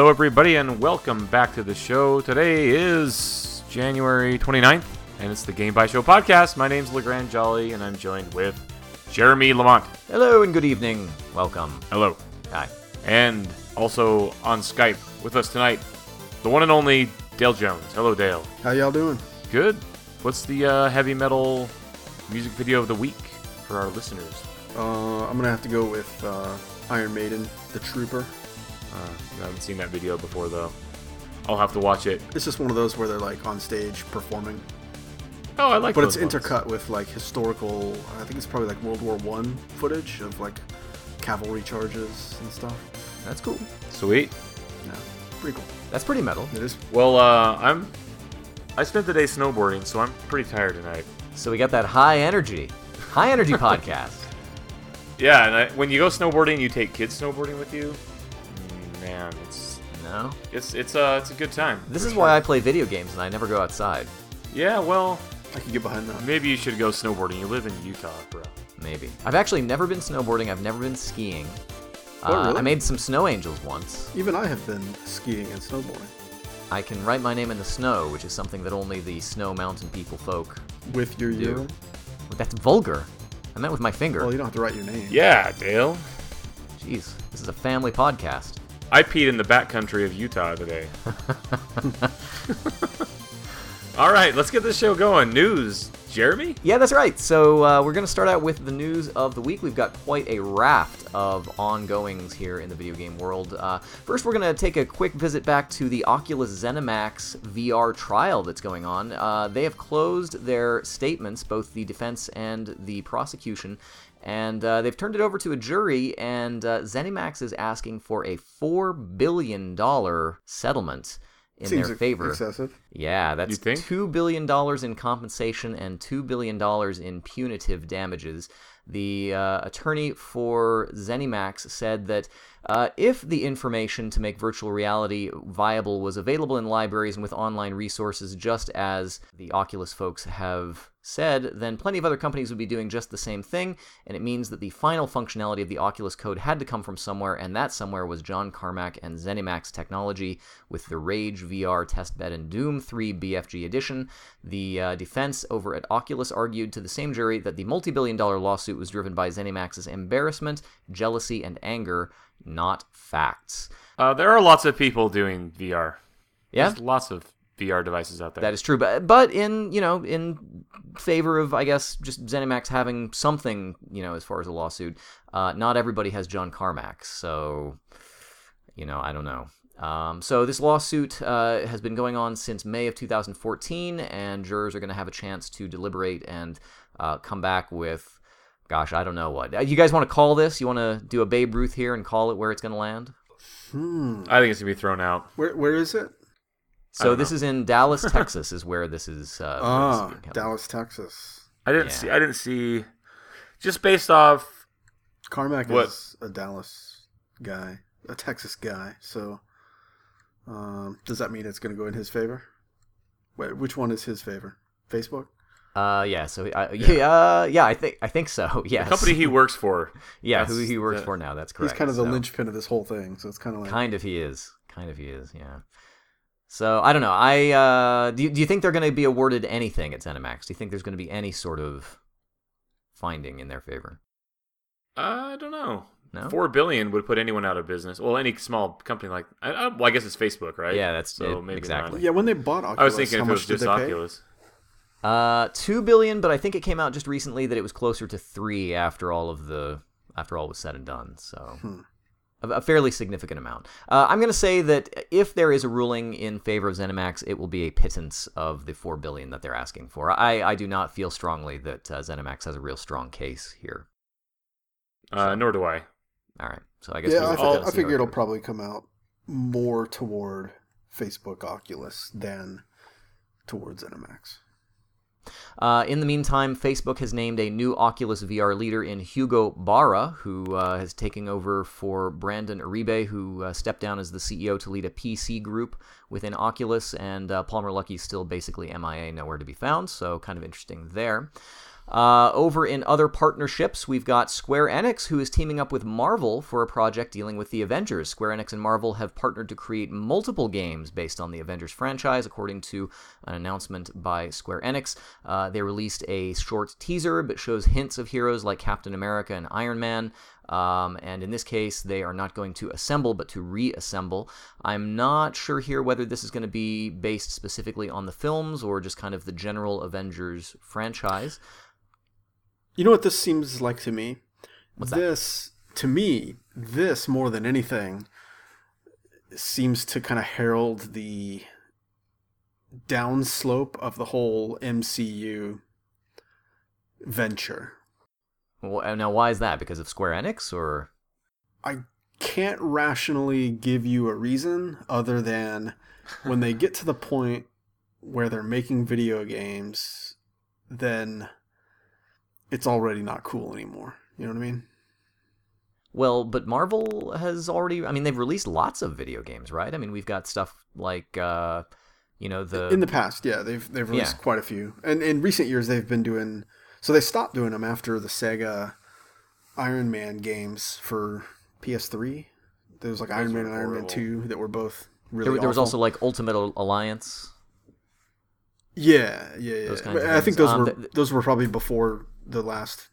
Hello, everybody, and welcome back to the show. Today is January 29th, and it's the Game Bytes Show podcast. My name's LeGrand Jolly, and I'm joined with Jeremy Lamont. Hello and good evening. Welcome. Hello. Hi. And also on Skype with us tonight, the one and only Dale Jones. Hello, Dale. How y'all doing? Good. What's the uh, heavy metal music video of the week for our listeners? Uh, I'm gonna have to go with uh, Iron Maiden, The Trooper. Uh, I haven't seen that video before, though. I'll have to watch it. It's just one of those where they're like on stage performing, Oh, I like that. but it's ones. intercut with like historical. I think it's probably like World War One footage of like cavalry charges and stuff. That's cool. Sweet. Yeah, pretty cool. That's pretty metal. It is. Well, uh, I'm. I spent the day snowboarding, so I'm pretty tired tonight. So we got that high energy, high energy podcast. Yeah, and I, when you go snowboarding, you take kids snowboarding with you. Man, it's No, it's it's uh it's a good time. this is sure. why I play video games and I never go outside. Yeah, well, I can get behind that. maybe you should go snowboarding. You live in Utah, bro. Maybe. I've actually never been snowboarding. I've never been skiing. Oh, Uh, I made some snow angels once. Even I have been skiing and snowboarding I can write my name in the snow, which is something that only the snow mountain people folk. with your Do. urine. That's vulgar. I meant with my finger. Well, you don't have to write your name. Yeah, Dale. Jeez, this is a family podcast. I peed in the backcountry of Utah today. All right, let's get this show going. News, Jeremy. Yeah, that's right. So uh, we're going to start out with the news of the week. We've got quite a raft of ongoings here in the video game world. Uh, first, we're going to take a quick visit back to the Oculus ZeniMax VR trial that's going on. Uh, they have closed their statements, both the defense and the prosecution, and uh, they've turned it over to a jury. And uh, ZeniMax is asking for a four billion dollar settlement in Seems their ex- favor. excessive. Yeah, that's two billion dollars in compensation and two billion dollars in punitive damages. The uh, attorney for ZeniMax said that uh, if the information to make virtual reality viable was available in libraries and with online resources, just as the Oculus folks have said, then plenty of other companies would be doing just the same thing, and it means that the final functionality of the Oculus code had to come from somewhere, and that somewhere was John Carmack and ZeniMax technology with the Rage VR testbed and Doom 3 BFG edition. The uh, defense over at Oculus argued to the same jury that the multi billion dollar lawsuit was driven by ZeniMax's embarrassment, jealousy, and anger, not facts. Uh, there are lots of people doing VR. Yeah? There's lots of VR devices out there. That is true, but but in you know in favor of I guess just ZeniMax having something you know as far as a lawsuit, uh, not everybody has John Carmack, so you know I don't know. Um, so this lawsuit uh, has been going on since May of 2014, and jurors are going to have a chance to deliberate and uh, come back with, gosh, I don't know what. Uh, You guys want to call this? You want to do a Babe Ruth here and call it where it's going to land? Hmm. I think it's gonna be thrown out. Where Where is it? So this know. is in Dallas, Texas, is where this is. Uh, where this is Ah, being held. Dallas, Texas. I didn't Yeah. see. I didn't see. Just based off. Carmack What? is a Dallas guy, a Texas guy. So, um, does that mean it's going to go in his favor? Wait, which one is his favor? Facebook. Uh, yeah. So, uh, yeah, uh, yeah. I think I think so. Yes. The company he works for. yeah, who he works the- for now. That's correct. He's kind of the so- linchpin of this whole thing. So it's kind of like Kind of he is. Kind of he is. Yeah. So I don't know. I uh, do. You, do you think they're going to be awarded anything at ZeniMax? Do you think there's going to be any sort of finding in their favor? I don't know. No. Four billion would put anyone out of business. Well, any small company like. I, I, well, I guess it's Facebook, right? Yeah, that's so it, maybe exactly. yeah. When they bought Oculus, I was thinking how if it much was did just they pay? Oculus. Uh, two billion, but I think it came out just recently that it was closer to three after all of the after all was said and done. So. Hmm. A, a fairly significant amount. Uh, I'm going to say that if there is a ruling in favor of ZeniMax, it will be a pittance of the four billion that they're asking for. I, I do not feel strongly that uh, ZeniMax has a real strong case here. Uh, nor do I. All right, so I guess Yeah, I, will fi- have all- to I figure it it'll goes. probably come out more toward Facebook Oculus than towards ZeniMax. Uh, in the meantime, Facebook has named a new Oculus VR leader in Hugo Barra, who uh, is taking over for Brendan Iribe, who uh, stepped down as the CEO to lead a PC group within Oculus, and uh, Palmer Luckey's still basically MIA, nowhere to be found, so kind of interesting there. Uh, over in other partnerships, we've got Square Enix, who is teaming up with Marvel for a project dealing with the Avengers. Square Enix and Marvel have partnered to create multiple games based on the Avengers franchise, according to an announcement by Square Enix. Uh, they released a short teaser, but shows hints of heroes like Captain America and Iron Man. Um, and in this case, they are not going to assemble, but to reassemble. I'm not sure here whether this is going to be based specifically on the films or just kind of the general Avengers franchise. You know what this seems like to me? What's that? this, to me, this more than anything seems to kind of herald the downslope of the whole MCU venture. Well, now, why is that? Because of Square Enix, or I can't rationally give you a reason other than when they get to the point where they're making video games, then it's already not cool anymore. You know what I mean? well, but Marvel has already. I mean, they've released lots of video games, right? I mean, we've got stuff like, uh, you know, the in the past, yeah, they've they've released Yeah. quite a few, and in recent years they've been doing. So they stopped doing them after the Sega Iron Man games for PS3. There was like Iron Man were and Iron Man. Two that were both really. there, there was also like Ultimate Alliance. yeah, yeah, yeah. those kinds of I think those Um, were th- those were probably before the last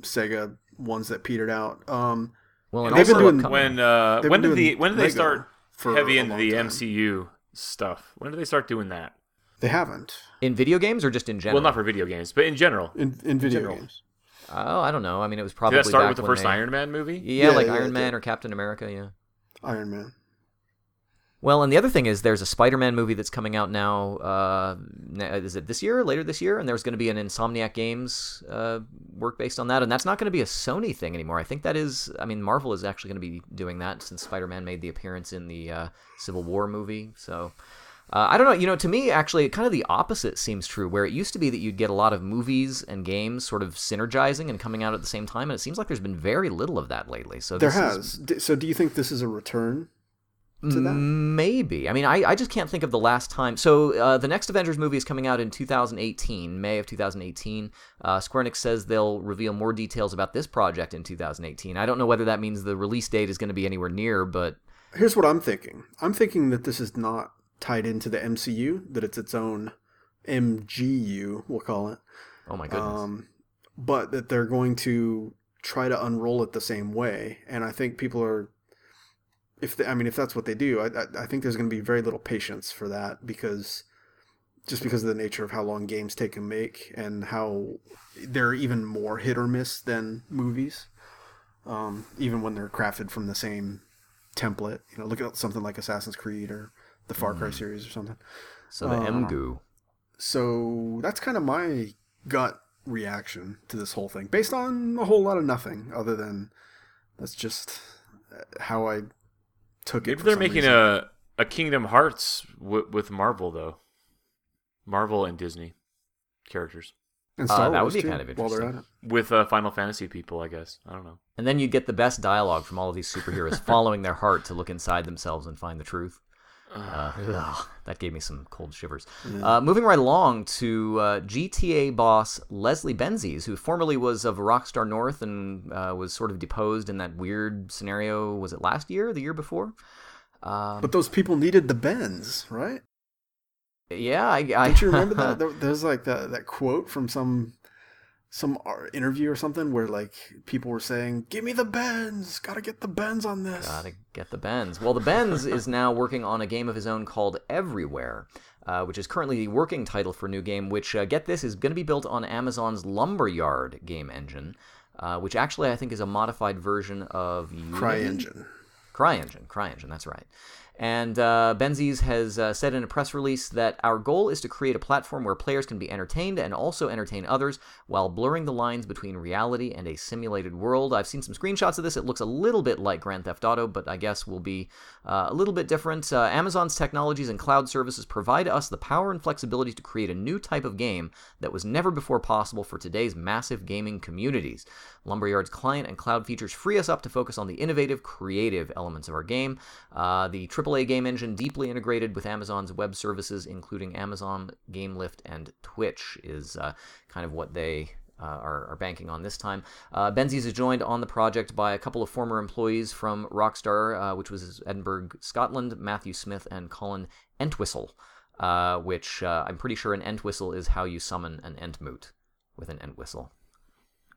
Sega ones that petered out. Um, Well, and They've been also doing- When uh, when did the when did they Lego start for heavy into the time. MCU stuff? When did they start doing that? they haven't in video games or just in general? Well, not for video games, but in general. in in video General. games. Oh, I don't know. I mean, it was Did probably that start back with the first they- Iron Man movie? Yeah, Yeah, like yeah, Iron it Man did. or Captain America. Yeah. Iron Man. Well, and the other thing is, there's a Spider-Man movie that's coming out now. Uh, is it this year, later this year? And there's going to be an Insomniac Games uh, work based on that, and that's not going to be a Sony thing anymore. I think that is. I mean, Marvel is actually going to be doing that since Spider-Man made the appearance in the uh, Civil War movie. So. Uh, I don't know. You know, to me, actually, kind of the opposite seems true. Where it used to be that you'd get a lot of movies and games sort of synergizing and coming out at the same time, and it seems like there's been very little of that lately. So There this is- has. D- So do you think this is a return to that? Maybe. I mean, I, I just can't think of the last time. So uh, the next Avengers movie is coming out in 2018, May of 2018. Uh, Square Enix says they'll reveal more details about this project in 2018. I don't know whether that means the release date is going to be anywhere near, but Here's what I'm thinking. I'm thinking that this is not tied into the MCU, that it's its own MGU, we'll call it. oh my goodness. Um, but that they're going to try to unroll it the same way. And I think people are, if they, I mean, if that's what they do, I, I, think there's going to be very little patience for that because just because of the nature of how long games take to make and how they're even more hit or miss than movies, um, even when they're crafted from the same template. You know, look at something like Assassin's Creed or the Far Cry series or something. so the uh, MGU. So that's kind of my gut reaction to this whole thing, based on a whole lot of nothing other than that's just uh, how I took it. Maybe for they're some making reason. a a Kingdom Hearts w- with Marvel though. Marvel and Disney characters and Uh, Star that would be too, kind of while they're at interesting. with uh, Final Fantasy people, I guess. I don't know. And then you'd get the best dialogue from all of these superheroes following their heart to look inside themselves and find the truth. Uh, ugh, that gave me some cold shivers. Uh, moving right along to uh, GTA boss Leslie Benzies, who formerly was of Rockstar North and uh, was sort of deposed in that weird scenario. Was it last year? The year before? Um, But those people needed the Benz, right? yeah, I, I Don't you remember that? There's like that that quote from some some interview or something where like people were saying, "Give me the Benz, gotta get the Benz on this." Gotta get the Benz. Well, the Benz is now working on a game of his own called Everywhere, uh, which is currently the working title for a new game, which, uh, get this, is going to be built on Amazon's Lumberyard game engine, uh, which actually I think is a modified version of. CryEngine. CryEngine, CryEngine, that's right. And uh, Benzies has uh, said in a press release that our goal is to create a platform where players can be entertained and also entertain others while blurring the lines between reality and a simulated world. I've seen some screenshots of this. It looks a little bit like Grand Theft Auto, but I guess will be uh, a little bit different. Uh, Amazon's technologies and cloud services provide us the power and flexibility to create a new type of game that was never before possible for today's massive gaming communities. Lumberyard's client and cloud features free us up to focus on the innovative, creative elements of our game. Uh, the AAA game engine, deeply integrated with Amazon's web services, including Amazon GameLift and Twitch, is uh, kind of what they uh, are, are, banking on this time. Uh, Benzies is joined on the project by a couple of former employees from Rockstar, uh, which was Edinburgh, Scotland, Matthew Smith and Colin Entwistle, uh, which uh, I'm pretty sure an Entwistle is how you summon an Entmoot with an Entwhistle.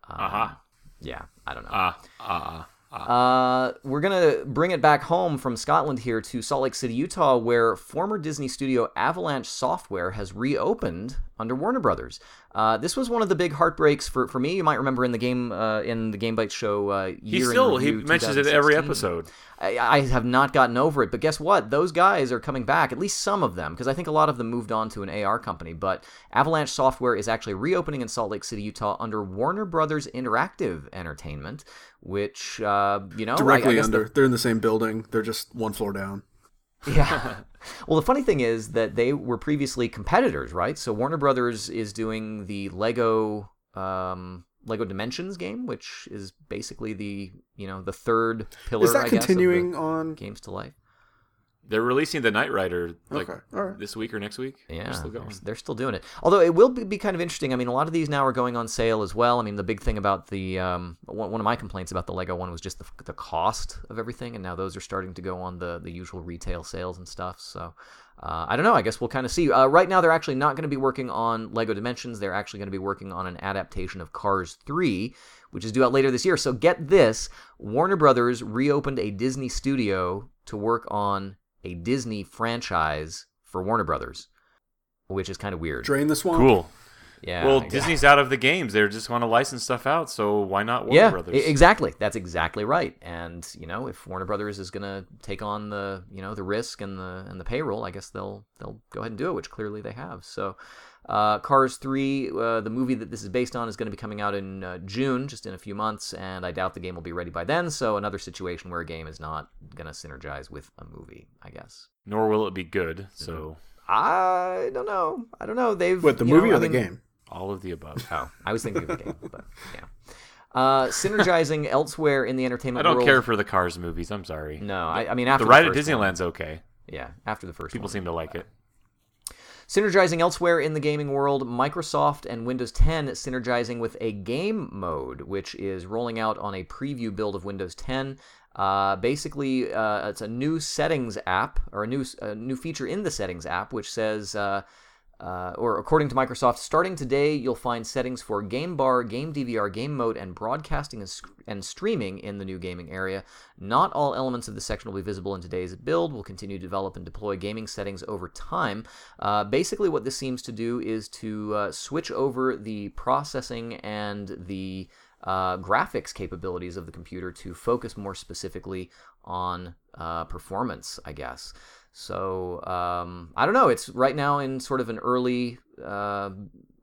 Um, uh-huh. Yeah, I don't know. Uh, uh, uh, we're going to bring it back home from Scotland here to Salt Lake City, Utah, where former Disney studio Avalanche Software has reopened under Warner Brothers. Uh, this was one of the big heartbreaks for, for me. You might remember in the game uh, in the Game Bytes show. Uh, he still he mentions it every episode. I, I, have not gotten over it, but guess what? Those guys are coming back. At least some of them, because I think a lot of them moved on to an AR company. But Avalanche Software is actually reopening in Salt Lake City, Utah, under Warner Brothers Interactive Entertainment, which uh, you know directly I, I under. The, they're in the same building. They're just one floor down. Yeah. well, the funny thing is that they were previously competitors, right? So Warner Brothers is doing the Lego um, Lego Dimensions game, which is basically the you know the third pillar. Is that I continuing guess, on Games to Life? They're releasing the Knight Rider like okay. right. this week or next week. Yeah, they're still, they're, they're still, doing it. Although it will be, be, kind of interesting. I mean, a lot of these now are going on sale as well. I mean, the big thing about the um, one, one, of my complaints about the Lego one was just the, the cost of everything, and now those are starting to go on the the usual retail sales and stuff. So. Uh, I don't know. I guess we'll kind of see. Uh, right now, they're actually not going to be working on Lego Dimensions. They're actually going to be working on an adaptation of Cars 3, which is due out later this year. So get this Warner Brothers reopened a Disney studio to work on a Disney franchise for Warner Brothers, which is kind of weird. Drain the swamp. Cool. Yeah. Well, Disney's out of the games. They just want to license stuff out, so why not Warner yeah, Brothers? exactly. That's exactly right. And you know, if Warner Brothers is going to take on the you know the risk and the and the payroll, I guess they'll they'll go ahead and do it, which clearly they have. So, uh, Cars 3, uh, the movie that this is based on, is going to be coming out in uh, June, just in a few months, and I doubt the game will be ready by then. So, another situation where a game is not going to synergize with a movie, I guess nor will it be good. So I don't know. I don't know. They've what the movie know, or I the game? All of the above. Oh, I was thinking of the game, but yeah. Uh, synergizing elsewhere in the entertainment. I don't world, care for the Cars movies. I'm sorry. No, I, I mean after the ride the at Disneyland's one, okay. Yeah, after the first. People one. seem to like it. Synergizing elsewhere in the gaming world, Microsoft and Windows 10 synergizing with a game mode, which is rolling out on a preview build of Windows 10. Uh, basically, uh, it's a new settings app or a new a new feature in the settings app, which says, uh, uh, or according to Microsoft, starting today, you'll find settings for Game Bar, Game DVR, Game Mode, and broadcasting and, sc- and streaming in the new gaming area. Not all elements of the section will be visible in today's build. We'll continue to develop and deploy gaming settings over time. Uh, basically, what this seems to do is to uh, switch over the processing and the uh, graphics capabilities of the computer to focus more specifically on uh, performance, I guess. So um, I don't know. It's right now in sort of an early uh,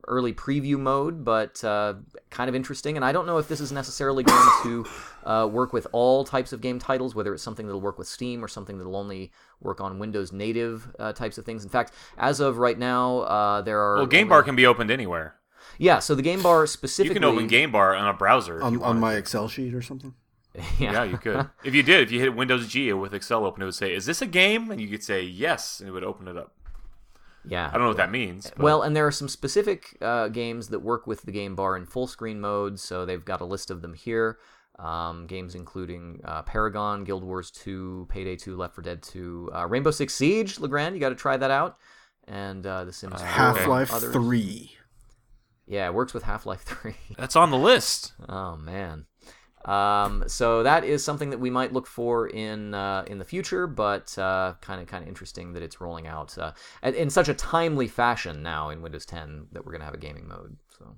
early preview mode, but uh, kind of interesting. And I don't know if this is necessarily going to uh, work with all types of game titles, whether it's something that'll work with Steam or something that'll only work on Windows native uh, types of things. In fact, as of right now, uh, there are well, Game only... Bar can be opened anywhere. Yeah, so the game bar specifically. You can open Game Bar on a browser on, on my Excel sheet or something. Yeah. yeah. you could. if you did, if you hit Windows G with Excel open, it would say, "Is this a game?" And you could say yes, and it would open it up. Yeah, I don't know what that means. But... Well, and there are some specific uh, games that work with the game bar in full screen mode, so they've got a list of them here. Um, games including uh, Paragon, Guild Wars 2, Payday 2, Left 4 Dead 2, uh, Rainbow Six Siege. Legrand, you got to try that out. And uh, The Sims. Half Life 3. Yeah, it works with Half Life 3. That's on the list. Oh, man. Um, so that is something that we might look for in uh, in the future, but kind of kind of interesting that it's rolling out uh, in such a timely fashion now in Windows 10 that we're going to have a gaming mode. So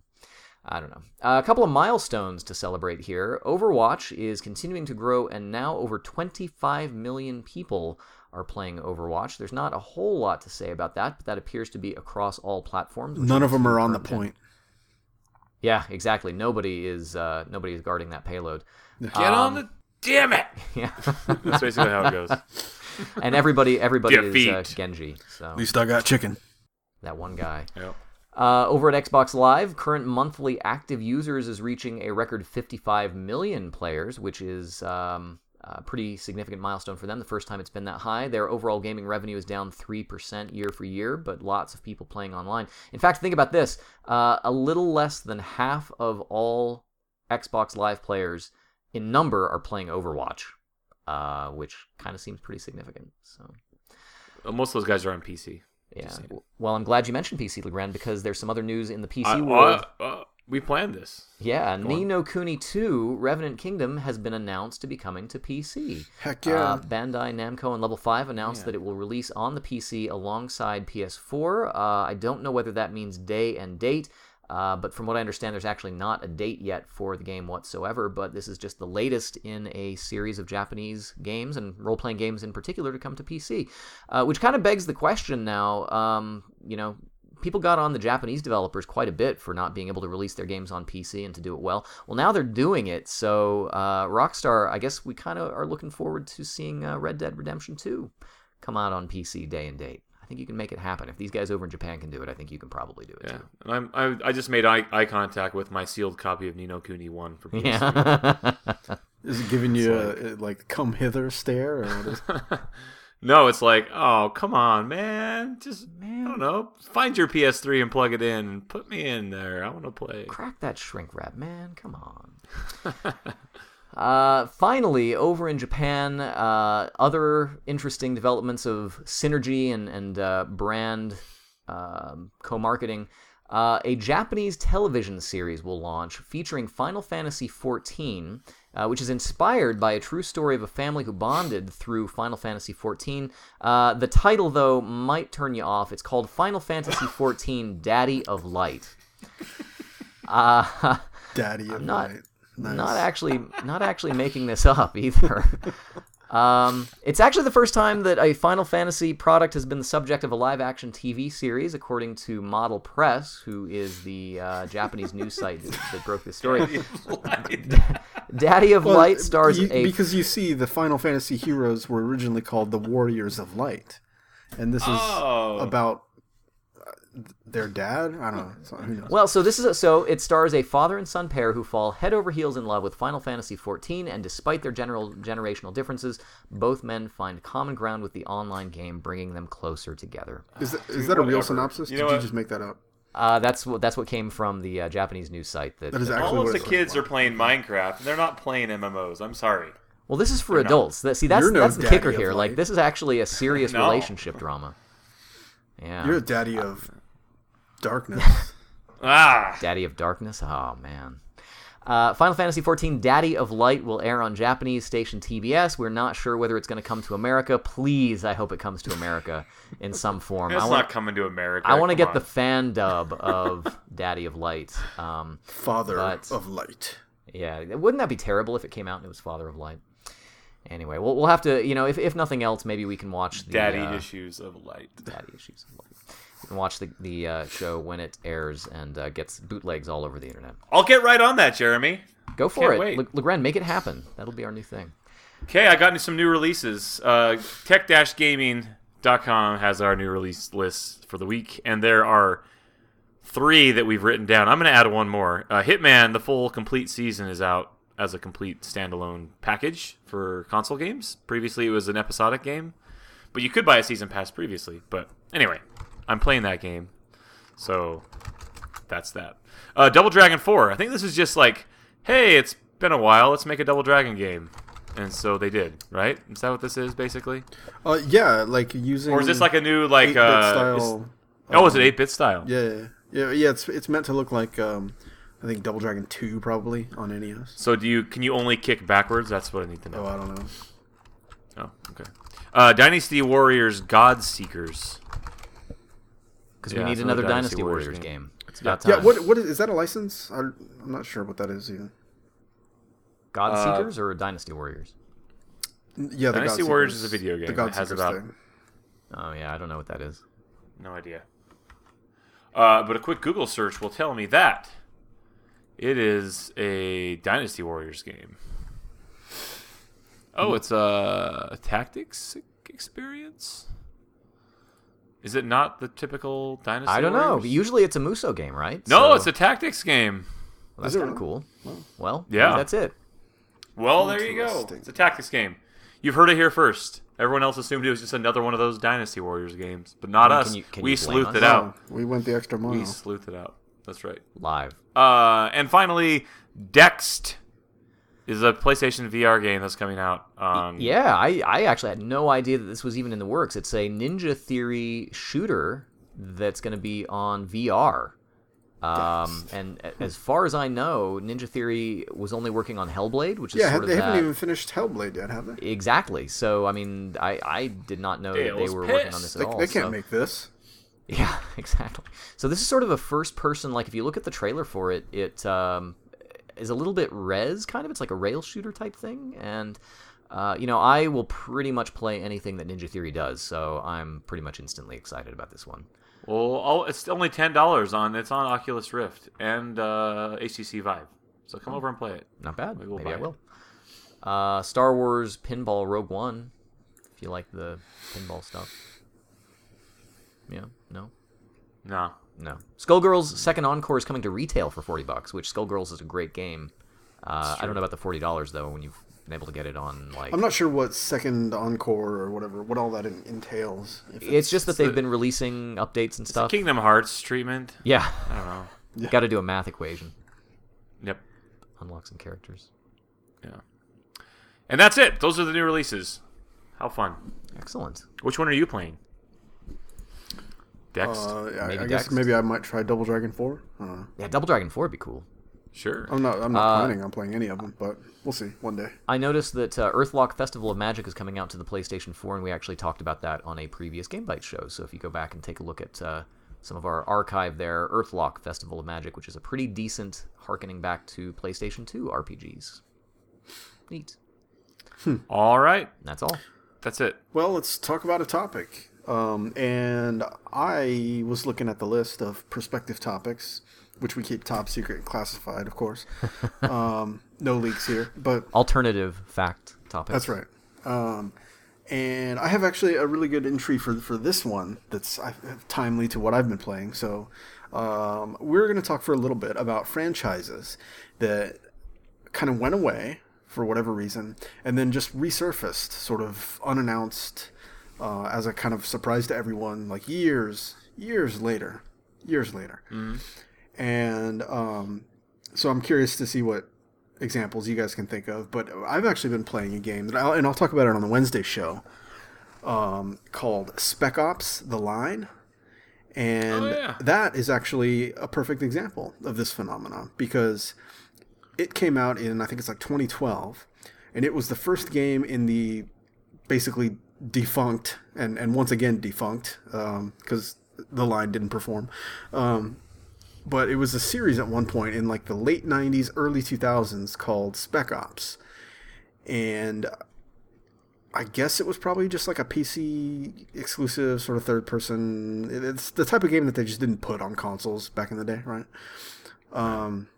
I don't know. Uh, a couple of milestones to celebrate here. Overwatch is continuing to grow, and now over 25 million people are playing Overwatch. There's not a whole lot to say about that, but that appears to be across all platforms. None of them are on the point. Yeah, exactly. Nobody is uh, nobody is guarding that payload. Get um, on the damn it. Yeah, that's basically how it goes. And everybody, everybody Defeat. is uh, Genji. So at least I got chicken. That one guy. Yep. Uh, over at Xbox Live, current monthly active users is reaching a record 55 million players, which is um, uh, pretty significant milestone for them. The first time it's been that high. Their overall gaming revenue is down 3% year for year, but lots of people playing online. In fact, think about this uh, a little less than half of all Xbox Live players in number are playing Overwatch, uh, which kind of seems pretty significant. So. Uh, Most of those guys are on PC. Yeah. Well, I'm glad you mentioned PC, Legrand, because there's some other news in the PC world. We planned this. yeah, go on. Ni no Kuni 2 Revenant Kingdom has been announced to be coming to PC. Heck yeah. Uh, Bandai Namco and Level 5 announced Yeah. that it will release on the PC alongside PS4. Uh, I don't know whether that means day and date, uh, but from what I understand, there's actually not a date yet for the game whatsoever. But this is just the latest in a series of Japanese games and role playing games in particular to come to PC, uh, which kind of begs the question now. Um, you know, people got on the Japanese developers quite a bit for not being able to release their games on PC and to do it well. Well, now they're doing it. So, uh, Rockstar, I guess we kind of are looking forward to seeing uh, Red Dead Redemption 2 come out on PC day and date. I think you can make it happen. If these guys over in Japan can do it, I think you can probably do it Yeah, too. and I'm, I I just made eye, eye contact with my sealed copy of Ni no Kuni One for PS3. Yeah. Is it giving you a, a, like come hither stare or what is no, it's like, oh come on, man, just man. I don't know, find your PS3 and plug it in and put me in there. I want to play. Crack that shrink wrap, man. Come on. uh, finally, over in Japan, uh, other interesting developments of synergy and, and uh, brand um co marketing. Uh, a Japanese television series will launch featuring Final Fantasy XIV, uh, which is inspired by a true story of a family who bonded through Final Fantasy XIV. Uh, the title, though, might turn you off. It's called Final Fantasy XIV Daddy of Light. Uh, Daddy of not- Light? Nice. not actually not actually making this up either. Um, it's actually the first time that a Final Fantasy product has been the subject of a live action TV series, according to Model Press, who is the uh, Japanese news site that, that broke this story. Daddy of Well, Light stars you- a because you see the Final Fantasy heroes were originally called the Warriors of Light, and this is Oh. about their dad. I don't know. So, who knows? Well, so this is a, so it stars a father and son pair who fall head over heels in love with Final Fantasy XIV, and despite their general generational differences, both men find common ground with the online game, bringing them closer together. is that, is that a real synopsis? You Did you just make that up? Uh, that's what that's what came from the uh, Japanese news site. That, That is that- actually All of the kids like. are playing Minecraft, and they're not playing MMOs. I'm sorry. well, this is for not. adults. That, see, that's no that's the kicker of here. Like this is actually a serious No. relationship drama. Yeah, You're a daddy of darkness. Ah, Daddy of Darkness. Oh man. Uh, Final Fantasy XIV Daddy of Light will air on Japanese station TBS. We're not sure whether it's going to come to America. Please, I hope it comes to America in some form. it's I not want, coming to America. I want to Come get the on. fan dub of Daddy of Light. Um, Father But- of Light. yeah, wouldn't that be terrible if it came out and it was Father of Light? Anyway, we'll, we'll have to, you know, if, if nothing else, maybe we can watch the daddy uh, issues of light. Daddy issues. of Light. Can watch the the uh, show when it airs and uh, gets bootlegs all over the internet. I'll get right on that, Jeremy. Go for Can't it, wait. Le- Legren. Make it happen. That'll be our new thing. Okay, I got some new releases. Uh, Tech-gaming.com has our new release list for the week, and there are three that we've written down. I'm going to add one more. Uh, Hitman: The full complete season is out as a complete standalone package for console games. Previously, it was an episodic game, but you could buy a season pass previously. But anyway, I'm playing that game, so that's that. Uh, Double Dragon 4. I think this is just like, hey, it's been a while. Let's make a Double Dragon game. And so they did, right? Is that what this is, basically? Uh, yeah, like using. Or is this like a new, like, 8-bit uh... is- style? oh, is it 8-bit style? Yeah, yeah, yeah. It's it's meant to look like um, I think Double Dragon Two probably on NES. So do you, can you only kick backwards? That's what I need to know. Oh, I don't know. Oh, okay. Uh, Dynasty Warriors God Seekers. Because Yeah, we need so another Dynasty Dynasty, Warriors Warriors, game. game. It's about time. Yeah, what what is, is that a license? I, I'm not sure what that is either. God Uh, Seekers or Dynasty Warriors? Yeah, the Dynasty God Warriors Seekers- is a video game. The God It has Seekers about- thing. Oh yeah, I don't know what that is. No idea. Uh, but a quick Google search will tell me that it is a Dynasty Warriors game. Oh, it's a, a tactics experience. Is it not the typical Dynasty? I don't know. Warriors? But usually it's a Musou game, right? no, So- it's a tactics game. well, that's kind of cool. Well, Yeah. that's it. Well, there you go. It's a tactics game. You've heard it here first. Everyone else assumed it was just another one of those Dynasty Warriors games, but not Can us. you- can we sleuthed us? it out. We went the extra mile. We sleuthed it out. That's right. Live. Uh, and finally, Dexed is a PlayStation VR game that's coming out on. Yeah, I, I actually had no idea that this was even in the works. It's a Ninja Theory shooter that's going to be on VR. Um, and as far as I know, Ninja Theory was only working on Hellblade, which is yeah, sort of they haven't that- even finished Hellblade yet, have they? exactly. So I mean, I, I did not know that they Dale's were working on this at They, all. they can't so- make this. Yeah, exactly. So this is sort of a first person like if you look at the trailer for it, it um, is a little bit Rez kind of. It's like a rail shooter type thing and uh, you know, I will pretty much play anything that Ninja Theory does, so I'm pretty much instantly excited about this one. Well, oh, it's only ten dollars on. It's on Oculus Rift and uh, HTC Vive. So come over and play it. Not bad. We will Maybe I will. Uh, Star Wars Pinball Rogue One. If you like the pinball stuff. Yeah. No. No. No. Skullgirls Second Encore is coming to retail for forty bucks, which Skullgirls is a great game. Uh, I don't know about the forty dollars though. When you've been able to get it on like, I'm not sure what second encore or whatever, what all that en- entails. If it's just that they've the- been releasing updates and stuff. Kingdom Hearts treatment. Yeah. I don't know. Yeah. Got to do a math equation. Yep. Unlock some characters. Yeah. And that's it. Those are the new releases. How fun. Excellent. Which one are you playing? Dexed. Uh, I, Maybe I guess Dexed. maybe I might try Double Dragon Four. I. Yeah, Double Dragon Four would be cool. sure. I'm not. I'm not Uh, planning on playing any of them, but we'll see one day. I noticed that uh, Earthlock Festival of Magic is coming out to the PlayStation 4, and we actually talked about that on a previous Game Bytes show. So if you go back and take a look at uh, some of our archive there, Earthlock Festival of Magic, which is a pretty decent harkening back to PlayStation 2 RPGs. Neat. All right. That's all. That's it. Well, let's talk about a topic. Um, and I was looking at the list of prospective topics, which we keep top secret and classified, of course. um, no leaks here, but Alternative fact topic. That's right. Um, and I have actually a really good entry for for this one that's I- timely to what I've been playing. So um, we're going to talk for a little bit about franchises that kind of went away for whatever reason and then just resurfaced sort of unannounced uh, as a kind of surprise to everyone like years years later years later. And um, so i'm curious to see what examples you guys can think of, but I've actually been playing a game that I'll, and I'll talk about it on the Wednesday show um, called Spec Ops: The Line, and Oh, yeah. that is actually a perfect example of this phenomenon because it came out in I think it's like 2012, and it was the first game in the basically defunct and and once again defunct because the line didn't perform. Um, but it was a series at one point in like the late 90s early 2000s called spec ops. And i guess it was probably just like a pc exclusive sort of third person. It's the type of game that they just didn't put on consoles back in the day right? Um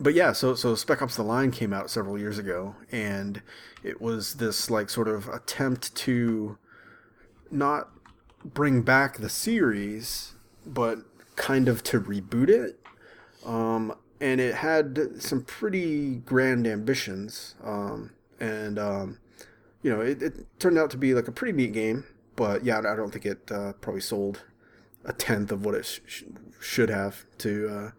but yeah so so spec ops the line came out several years ago and it was this like sort of attempt to not bring back the series but kind of to reboot it. Um, and it had some pretty grand ambitions. Um, and, um, you know, it, it turned out to be like a pretty neat game. But yeah, I don't think it uh, probably sold a tenth of what it sh- sh- should have to uh,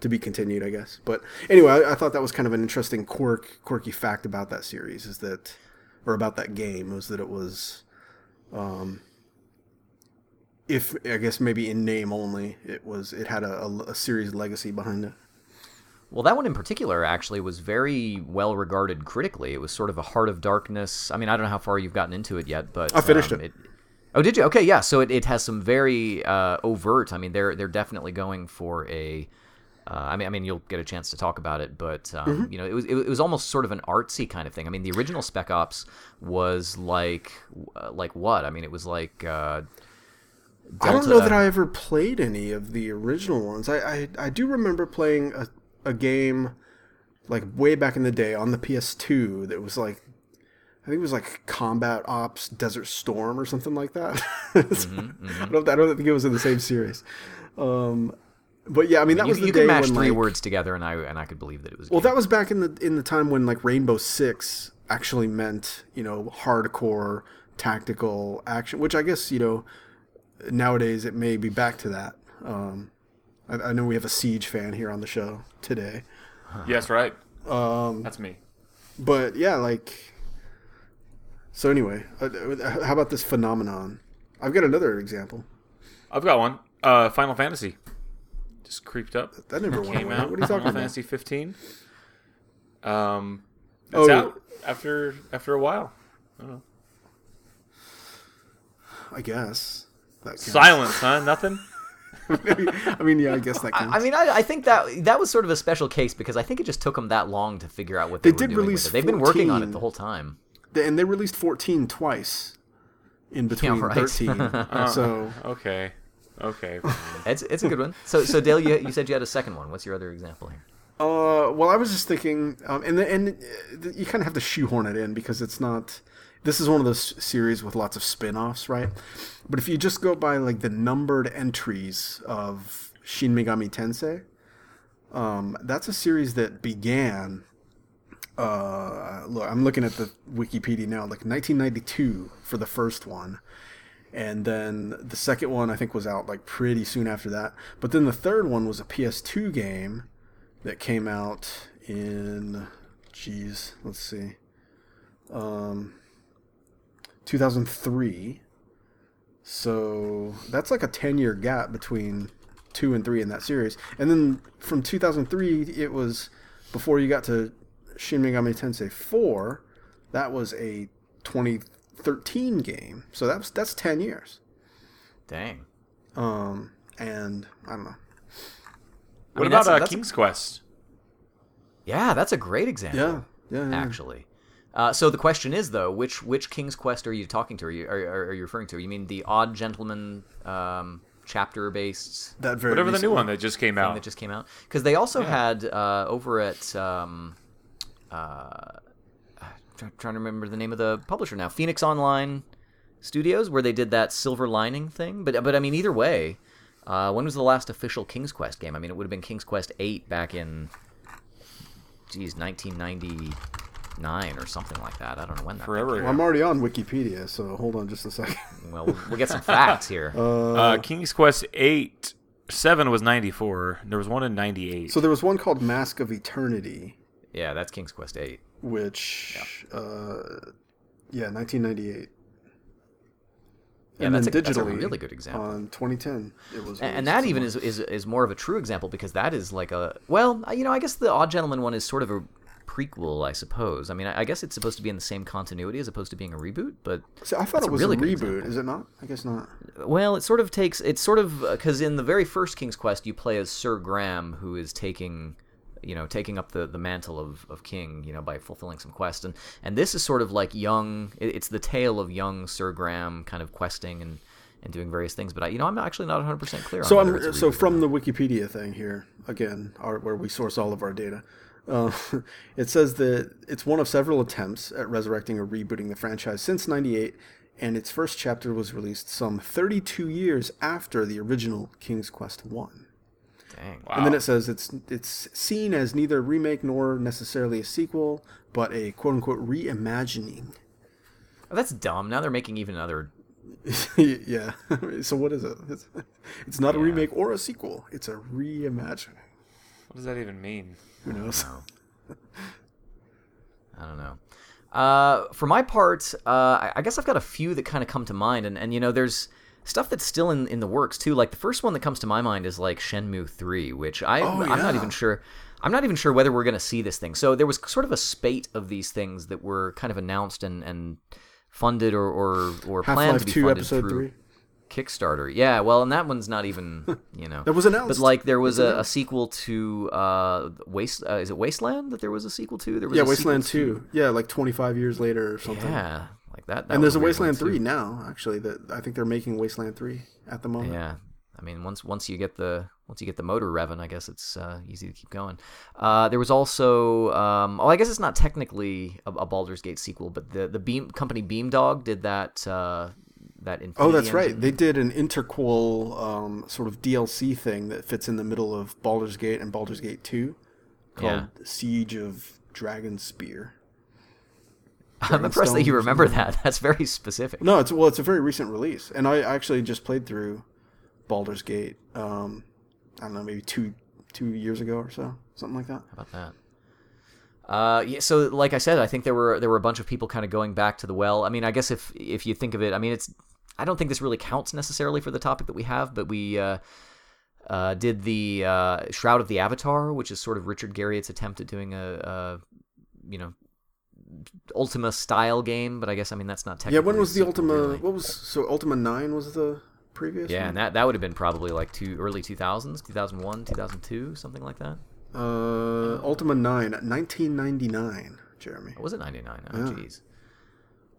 to be continued, I guess. But anyway, I, I thought that was kind of an interesting quirk, quirky fact about that series is that, or about that game, was that it was, um, if I guess maybe in name only, it was it had a, a, a series legacy behind it. Well, that one in particular actually was very well regarded critically. It was sort of a Heart of Darkness. I mean, I don't know how far you've gotten into it yet, but I finished um, it. Oh, did you? Okay, yeah. So it, it has some very uh, overt. I mean, they're they're definitely going for a. Uh, I mean, I mean, you'll get a chance to talk about it, but um, Mm-hmm. you know, it was it, was almost sort of an artsy kind of thing. I mean, the original Spec Ops was like uh, like what? I mean, it was like. Uh, I don't know that I ever played any of the original ones. I I, I do remember playing a, a game like way back in the day on the PS2 that was like I think it was like Combat Ops Desert Storm or something like that. I, don't, I don't think it was in the same series. Um, But yeah, I mean that you, was the you day could match when three like, words together, and I and I could believe that it was. Well, game. that was back in the in the time when like Rainbow Six actually meant you know hardcore tactical action, which I guess you know nowadays it may be back to that. Um, I, I know we have a Siege fan here on the show today, Yes, right. um, That's me. but yeah, like. So anyway, uh, how about this phenomenon? I've got another example. I've got one. Uh, Final Fantasy just creeped up. That never went Came away. out. What are you talking Final about? Fantasy 15. Um, it's Oh. out after after a while. I don't I guess. That. Silence, huh? Nothing. I mean, yeah, I guess that counts. I mean, I, I think that that was sort of a special case because I think it just took them that long to figure out what They they, were did doing release with it. They've been working on it the whole time. They- and they released 14 twice in between right. 13. so Okay. Okay. It's it's a good one. So so Dale, you, you said you had a second one. What's your other example here? Uh, well, I was just thinking, um, and the, and uh, you kind of have to shoehorn it in because it's not. This is one of those series with lots of spin-offs, right? But if you just go by like the numbered entries of Shin Megami Tensei, um, that's a series that began. Uh, look, I'm looking at the Wikipedia now, like 1992 for the first one, and then the second one I think was out like pretty soon after that. But then the third one was a PS2 game that came out in geez let's see um 2003 so that's like a 10 year gap between 2 and 3 in that series and then from 2003 it was before you got to Shin Megami Tensei 4 that was a 2013 game so that's that's 10 years Dang. um and I don't know What mean, about a- uh, that's a- King's Quest? Yeah, that's a great example. yeah yeah, yeah. actually. Uh, so the question is though, which which King's Quest are you talking to? Are you are, are, are you referring to? You mean the Odd Gentlemen um, chapter based that very Whatever the new one that just came thing out. that just came out? Because they also had uh, over at um, uh, try- trying to remember the name of the publisher now, Phoenix Online Studios, where they did that Silver Lining thing. But but I mean, either way, uh, when was the last official King's Quest game? I mean, it would have been King's Quest Eight back in, geez, 1999 or something like that. I don't know when that. Forever. Well, I'm already on Wikipedia, so hold on just a second. Well, we'll, we'll get some facts here. Uh, King's Quest 8. 7 was 94. There was one in 98. So there was one called Mask of Eternity, yeah, that's King's Quest Eight. Which, uh, yeah, 1998. Yeah, and that's then a, that's a really good example. on 2010. It was, and, and that even is, is is more of a true example because that is like a well, you know, I guess the Odd Gentlemen one is sort of a prequel, I suppose. I mean, I, I guess it's supposed to be in the same continuity as opposed to being a reboot, but See, I thought it a was really a reboot. example. Is it not? I guess not. well, it sort of takes it's sort of because in the very first King's Quest, you play as Sir Graham, who is taking you know taking up the, the mantle of, of king you know by fulfilling some quest and and this is sort of like young it- it's the tale of young Sir Graham kind of questing and and doing various things but I, you know I'm actually not 100 percent clear So on I'm so from the Wikipedia thing here again, our, where we source all of our data. Uh, it says that it's one of several attempts at resurrecting or rebooting the franchise since '98, and its first chapter was released some 32 years after the original King's Quest One. Dang wow. And then it says it's it's seen as neither a remake nor necessarily a sequel, but a quote unquote reimagining. Oh, that's dumb now they're making even another yeah. so what is it? It's, it's not a remake or a sequel. It's a reimagining. what does that even mean? Who knows? I don't know. Uh, for my part, uh, I- I guess I've got a few that kind of come to mind, and, and you know, there's stuff that's still in, in the works too. Like the first one that comes to my mind is like Shenmue Three, which I Oh, I'm not even sure. I'm not even sure whether we're going to see this thing. So there was sort of a spate of these things that were kind of announced and, and funded or or, or planned to be 2 funded Episode through 3. Kickstarter. Yeah, well, and that one's not even you know That was announced. But like there was a, a sequel to uh, Waste. Uh, is it Wasteland that there was a sequel to? There was Yeah, Wasteland to- 2. Yeah, like 25 years later or something. Yeah, like that. that and there's a Wasteland. 3 now, actually. That I think they're making Wasteland 3 at the moment. Yeah, I mean once once you get the once you get the motor revving, I guess it's uh, easy to keep going. Uh, there was also, um, oh, I guess it's not technically a, a Baldur's Gate sequel, but the the Beam company Beamdog did that uh, that Infinity Oh, that's right. They did an interquel um, sort of DLC thing that fits in the middle of Baldur's Gate and Baldur's Gate 2 called Yeah. Siege of Dragonspear. I'm impressed that you remember that. That's very specific. No, it's well, it's a very recent release, and I actually just played through Baldur's Gate. Um, I don't know, maybe two two years ago or so, something like that. How about that? Uh, yeah, so like I said, I think there were there were a bunch of people kind of going back to the well. I mean, I guess if if you think of it, I mean, it's I don't think this really counts necessarily for the topic that we have, but we uh, uh, did the uh, Shroud of the Avatar, which is sort of Richard Garriott's attempt at doing a, a you know Ultima style game, but I guess I mean that's not technically. Yeah, when was the Ultima? really. What was so Ultima Nine was the previous? Yeah, one? and that that would have been probably like two early 2000s, 2001, 2002, something like that. uh, Ultima Nine, 1999, Jeremy. Or was it 99? Oh, jeez.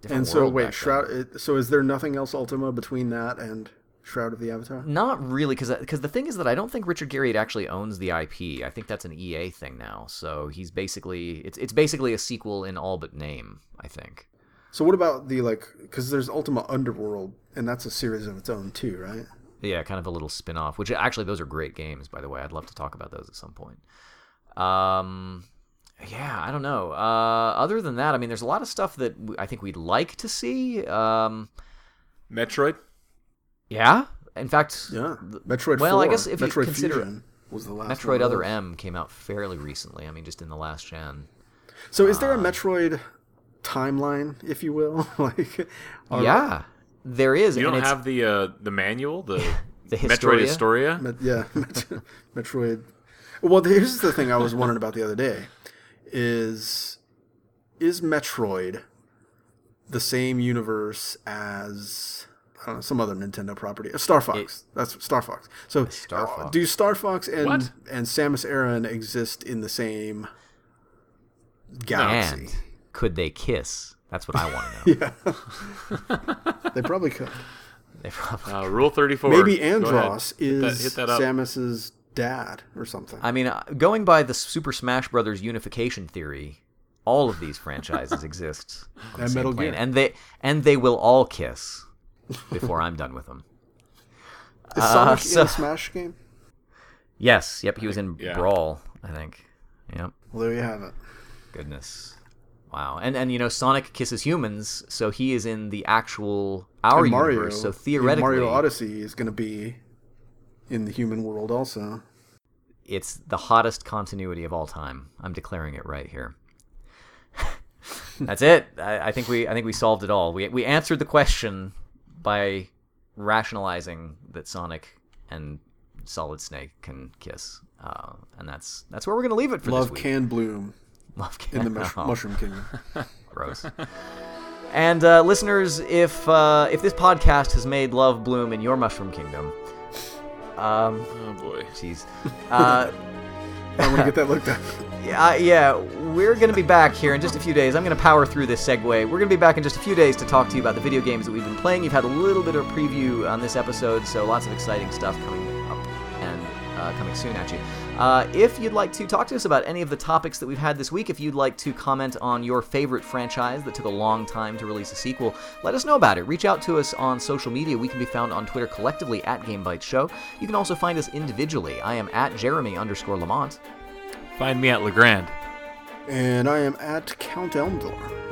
Different And so wait. Shroud. It, so is there nothing else Ultima between that and Shroud of the Avatar? Not really, because because the thing is that I don't think Richard Garriott actually owns the IP. I think that's an EA thing now. So he's basically it's it's basically a sequel in all but name. I think. So what about the like? Because there's Ultima Underworld, and that's a series of its own too, right? Yeah, kind of a little spin off. Which actually, those are great games, by the way. I'd love to talk about those at some point. Um, yeah, I don't know. Uh, other than that, I mean, there's a lot of stuff that I think we'd like to see. Um, Metroid. Yeah, in fact, Yeah, th- Metroid. Well, I guess if you Metroid consider- Fusion was the last. Metroid one Other. M came out fairly recently. I mean, just in the last gen. So is there a Uh, Metroid timeline, if you will? like, are- yeah, there is. You don't have the uh, the manual, the, The Metroid Historia? Historia. Met- yeah, Met- Metroid. Well, here's the thing I was wondering about the other day: is is Metroid the same universe as I know some other Nintendo property? Uh, Star Fox. That's Star Fox. So Star uh, Fox. do Star Fox and What? and Samus Aran exist in the same galaxy? And could they kiss? That's what I want to know. Yeah, they probably could. They probably. Uh, Rule thirty four. Maybe Andross Hit that- is hit that. Samus's dad or something. I mean, uh, going by the Super Smash Brothers unification theory, all of these franchises exist on the And same Metal plane, Gear. and they and they will all kiss before I'm done with them. is uh, Sonic so- in a Smash game? Yes, yep, he was in Yeah. Brawl, I think. Yep. Well, there you have it. Goodness. Wow. And and you know Sonic kisses humans, so he is in the actual our And Mario, universe. So theoretically Mario Odyssey is going to be in the human world also. it's the hottest continuity of all time. I'm declaring it right here. That's it. I, I think we I think we solved it all. We we answered the question by rationalizing that Sonic and Solid Snake can kiss, uh, and that's that's where we're gonna leave it for Love this week. Love can bloom Love in the mush- Oh, Mushroom Kingdom. gross. and uh, listeners, if uh, if this podcast has made love bloom in your Mushroom Kingdom, um, Oh boy. jeez. I want to get that looked. Yeah, yeah, we're going to be back here in just a few days. I'm going to power through this segue. We're going to be back in just a few days to talk to you about the video games that we've been playing. You've had a little bit of preview on this episode, so lots of exciting stuff coming up and uh, coming soon at you. Uh, if you'd like to talk to us about any of the topics that we've had this week, if you'd like to comment on your favorite franchise that took a long time to release a sequel, let us know about it. Reach out to us on social media. We can be found on Twitter collectively at GameBytes Show. You can also find us individually. I am at Jeremy underscore Lamont. Find me at Legrand. And I am at Count Elmdor.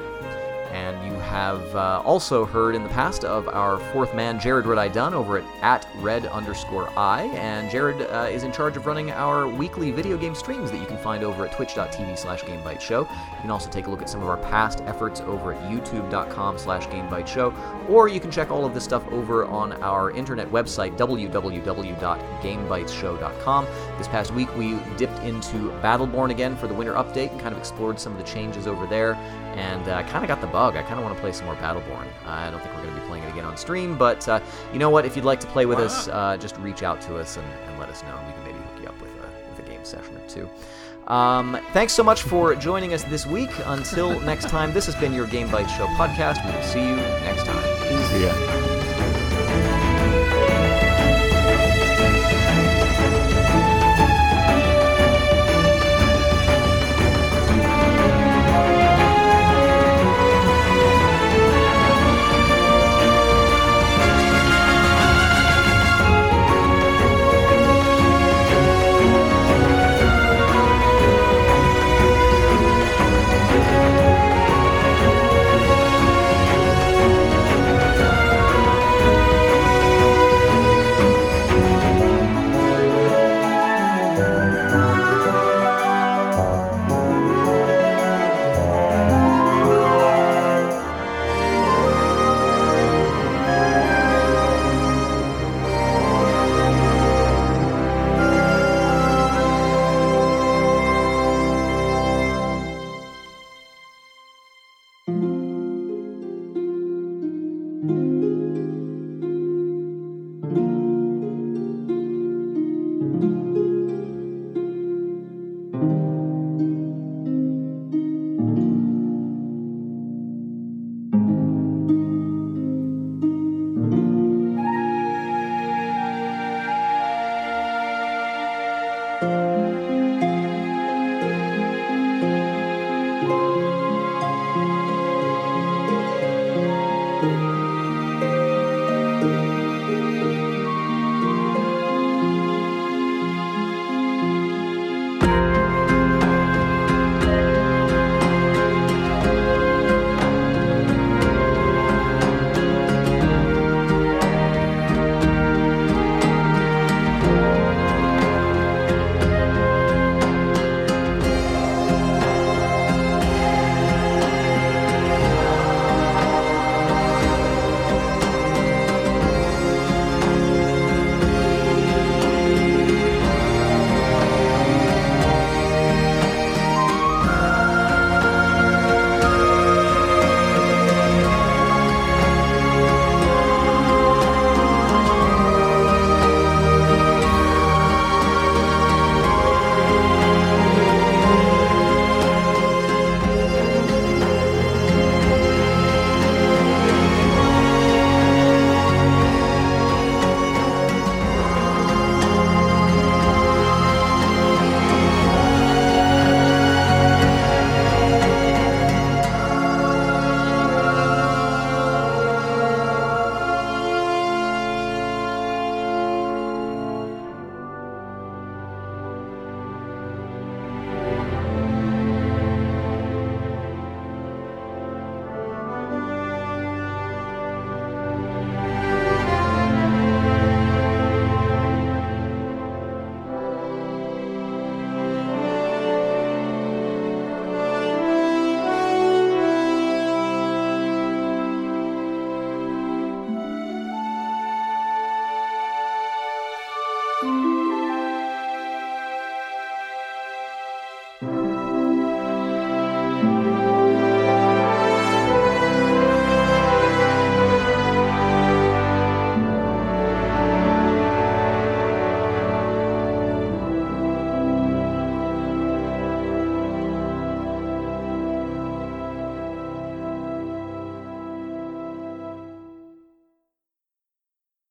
Have uh, also heard in the past of our fourth man, Jared Red I Dunn, over at, at red underscore I. And Jared uh, is in charge of running our weekly video game streams that you can find over at twitch.tv slash GameByteShow. You can also take a look at some of our past efforts over at youtube.com slash GameByteShow. Or you can check all of this stuff over on our internet website, www.gamebyteshow.com. This past week, we dipped into Battleborn again for the winter update and kind of explored some of the changes over there. And I uh, kind of got the bug. I kind of want to play some more Battleborn. I don't think we're going to be playing it again on stream, but uh, you know what? If you'd like to play with Why us, uh, just reach out to us and, and let us know, and we can maybe hook you up with a, with a game session or two. Um, thanks so much for joining us this week. Until next time, this has been your Game Bytes Show podcast. We will see you next time. See ya.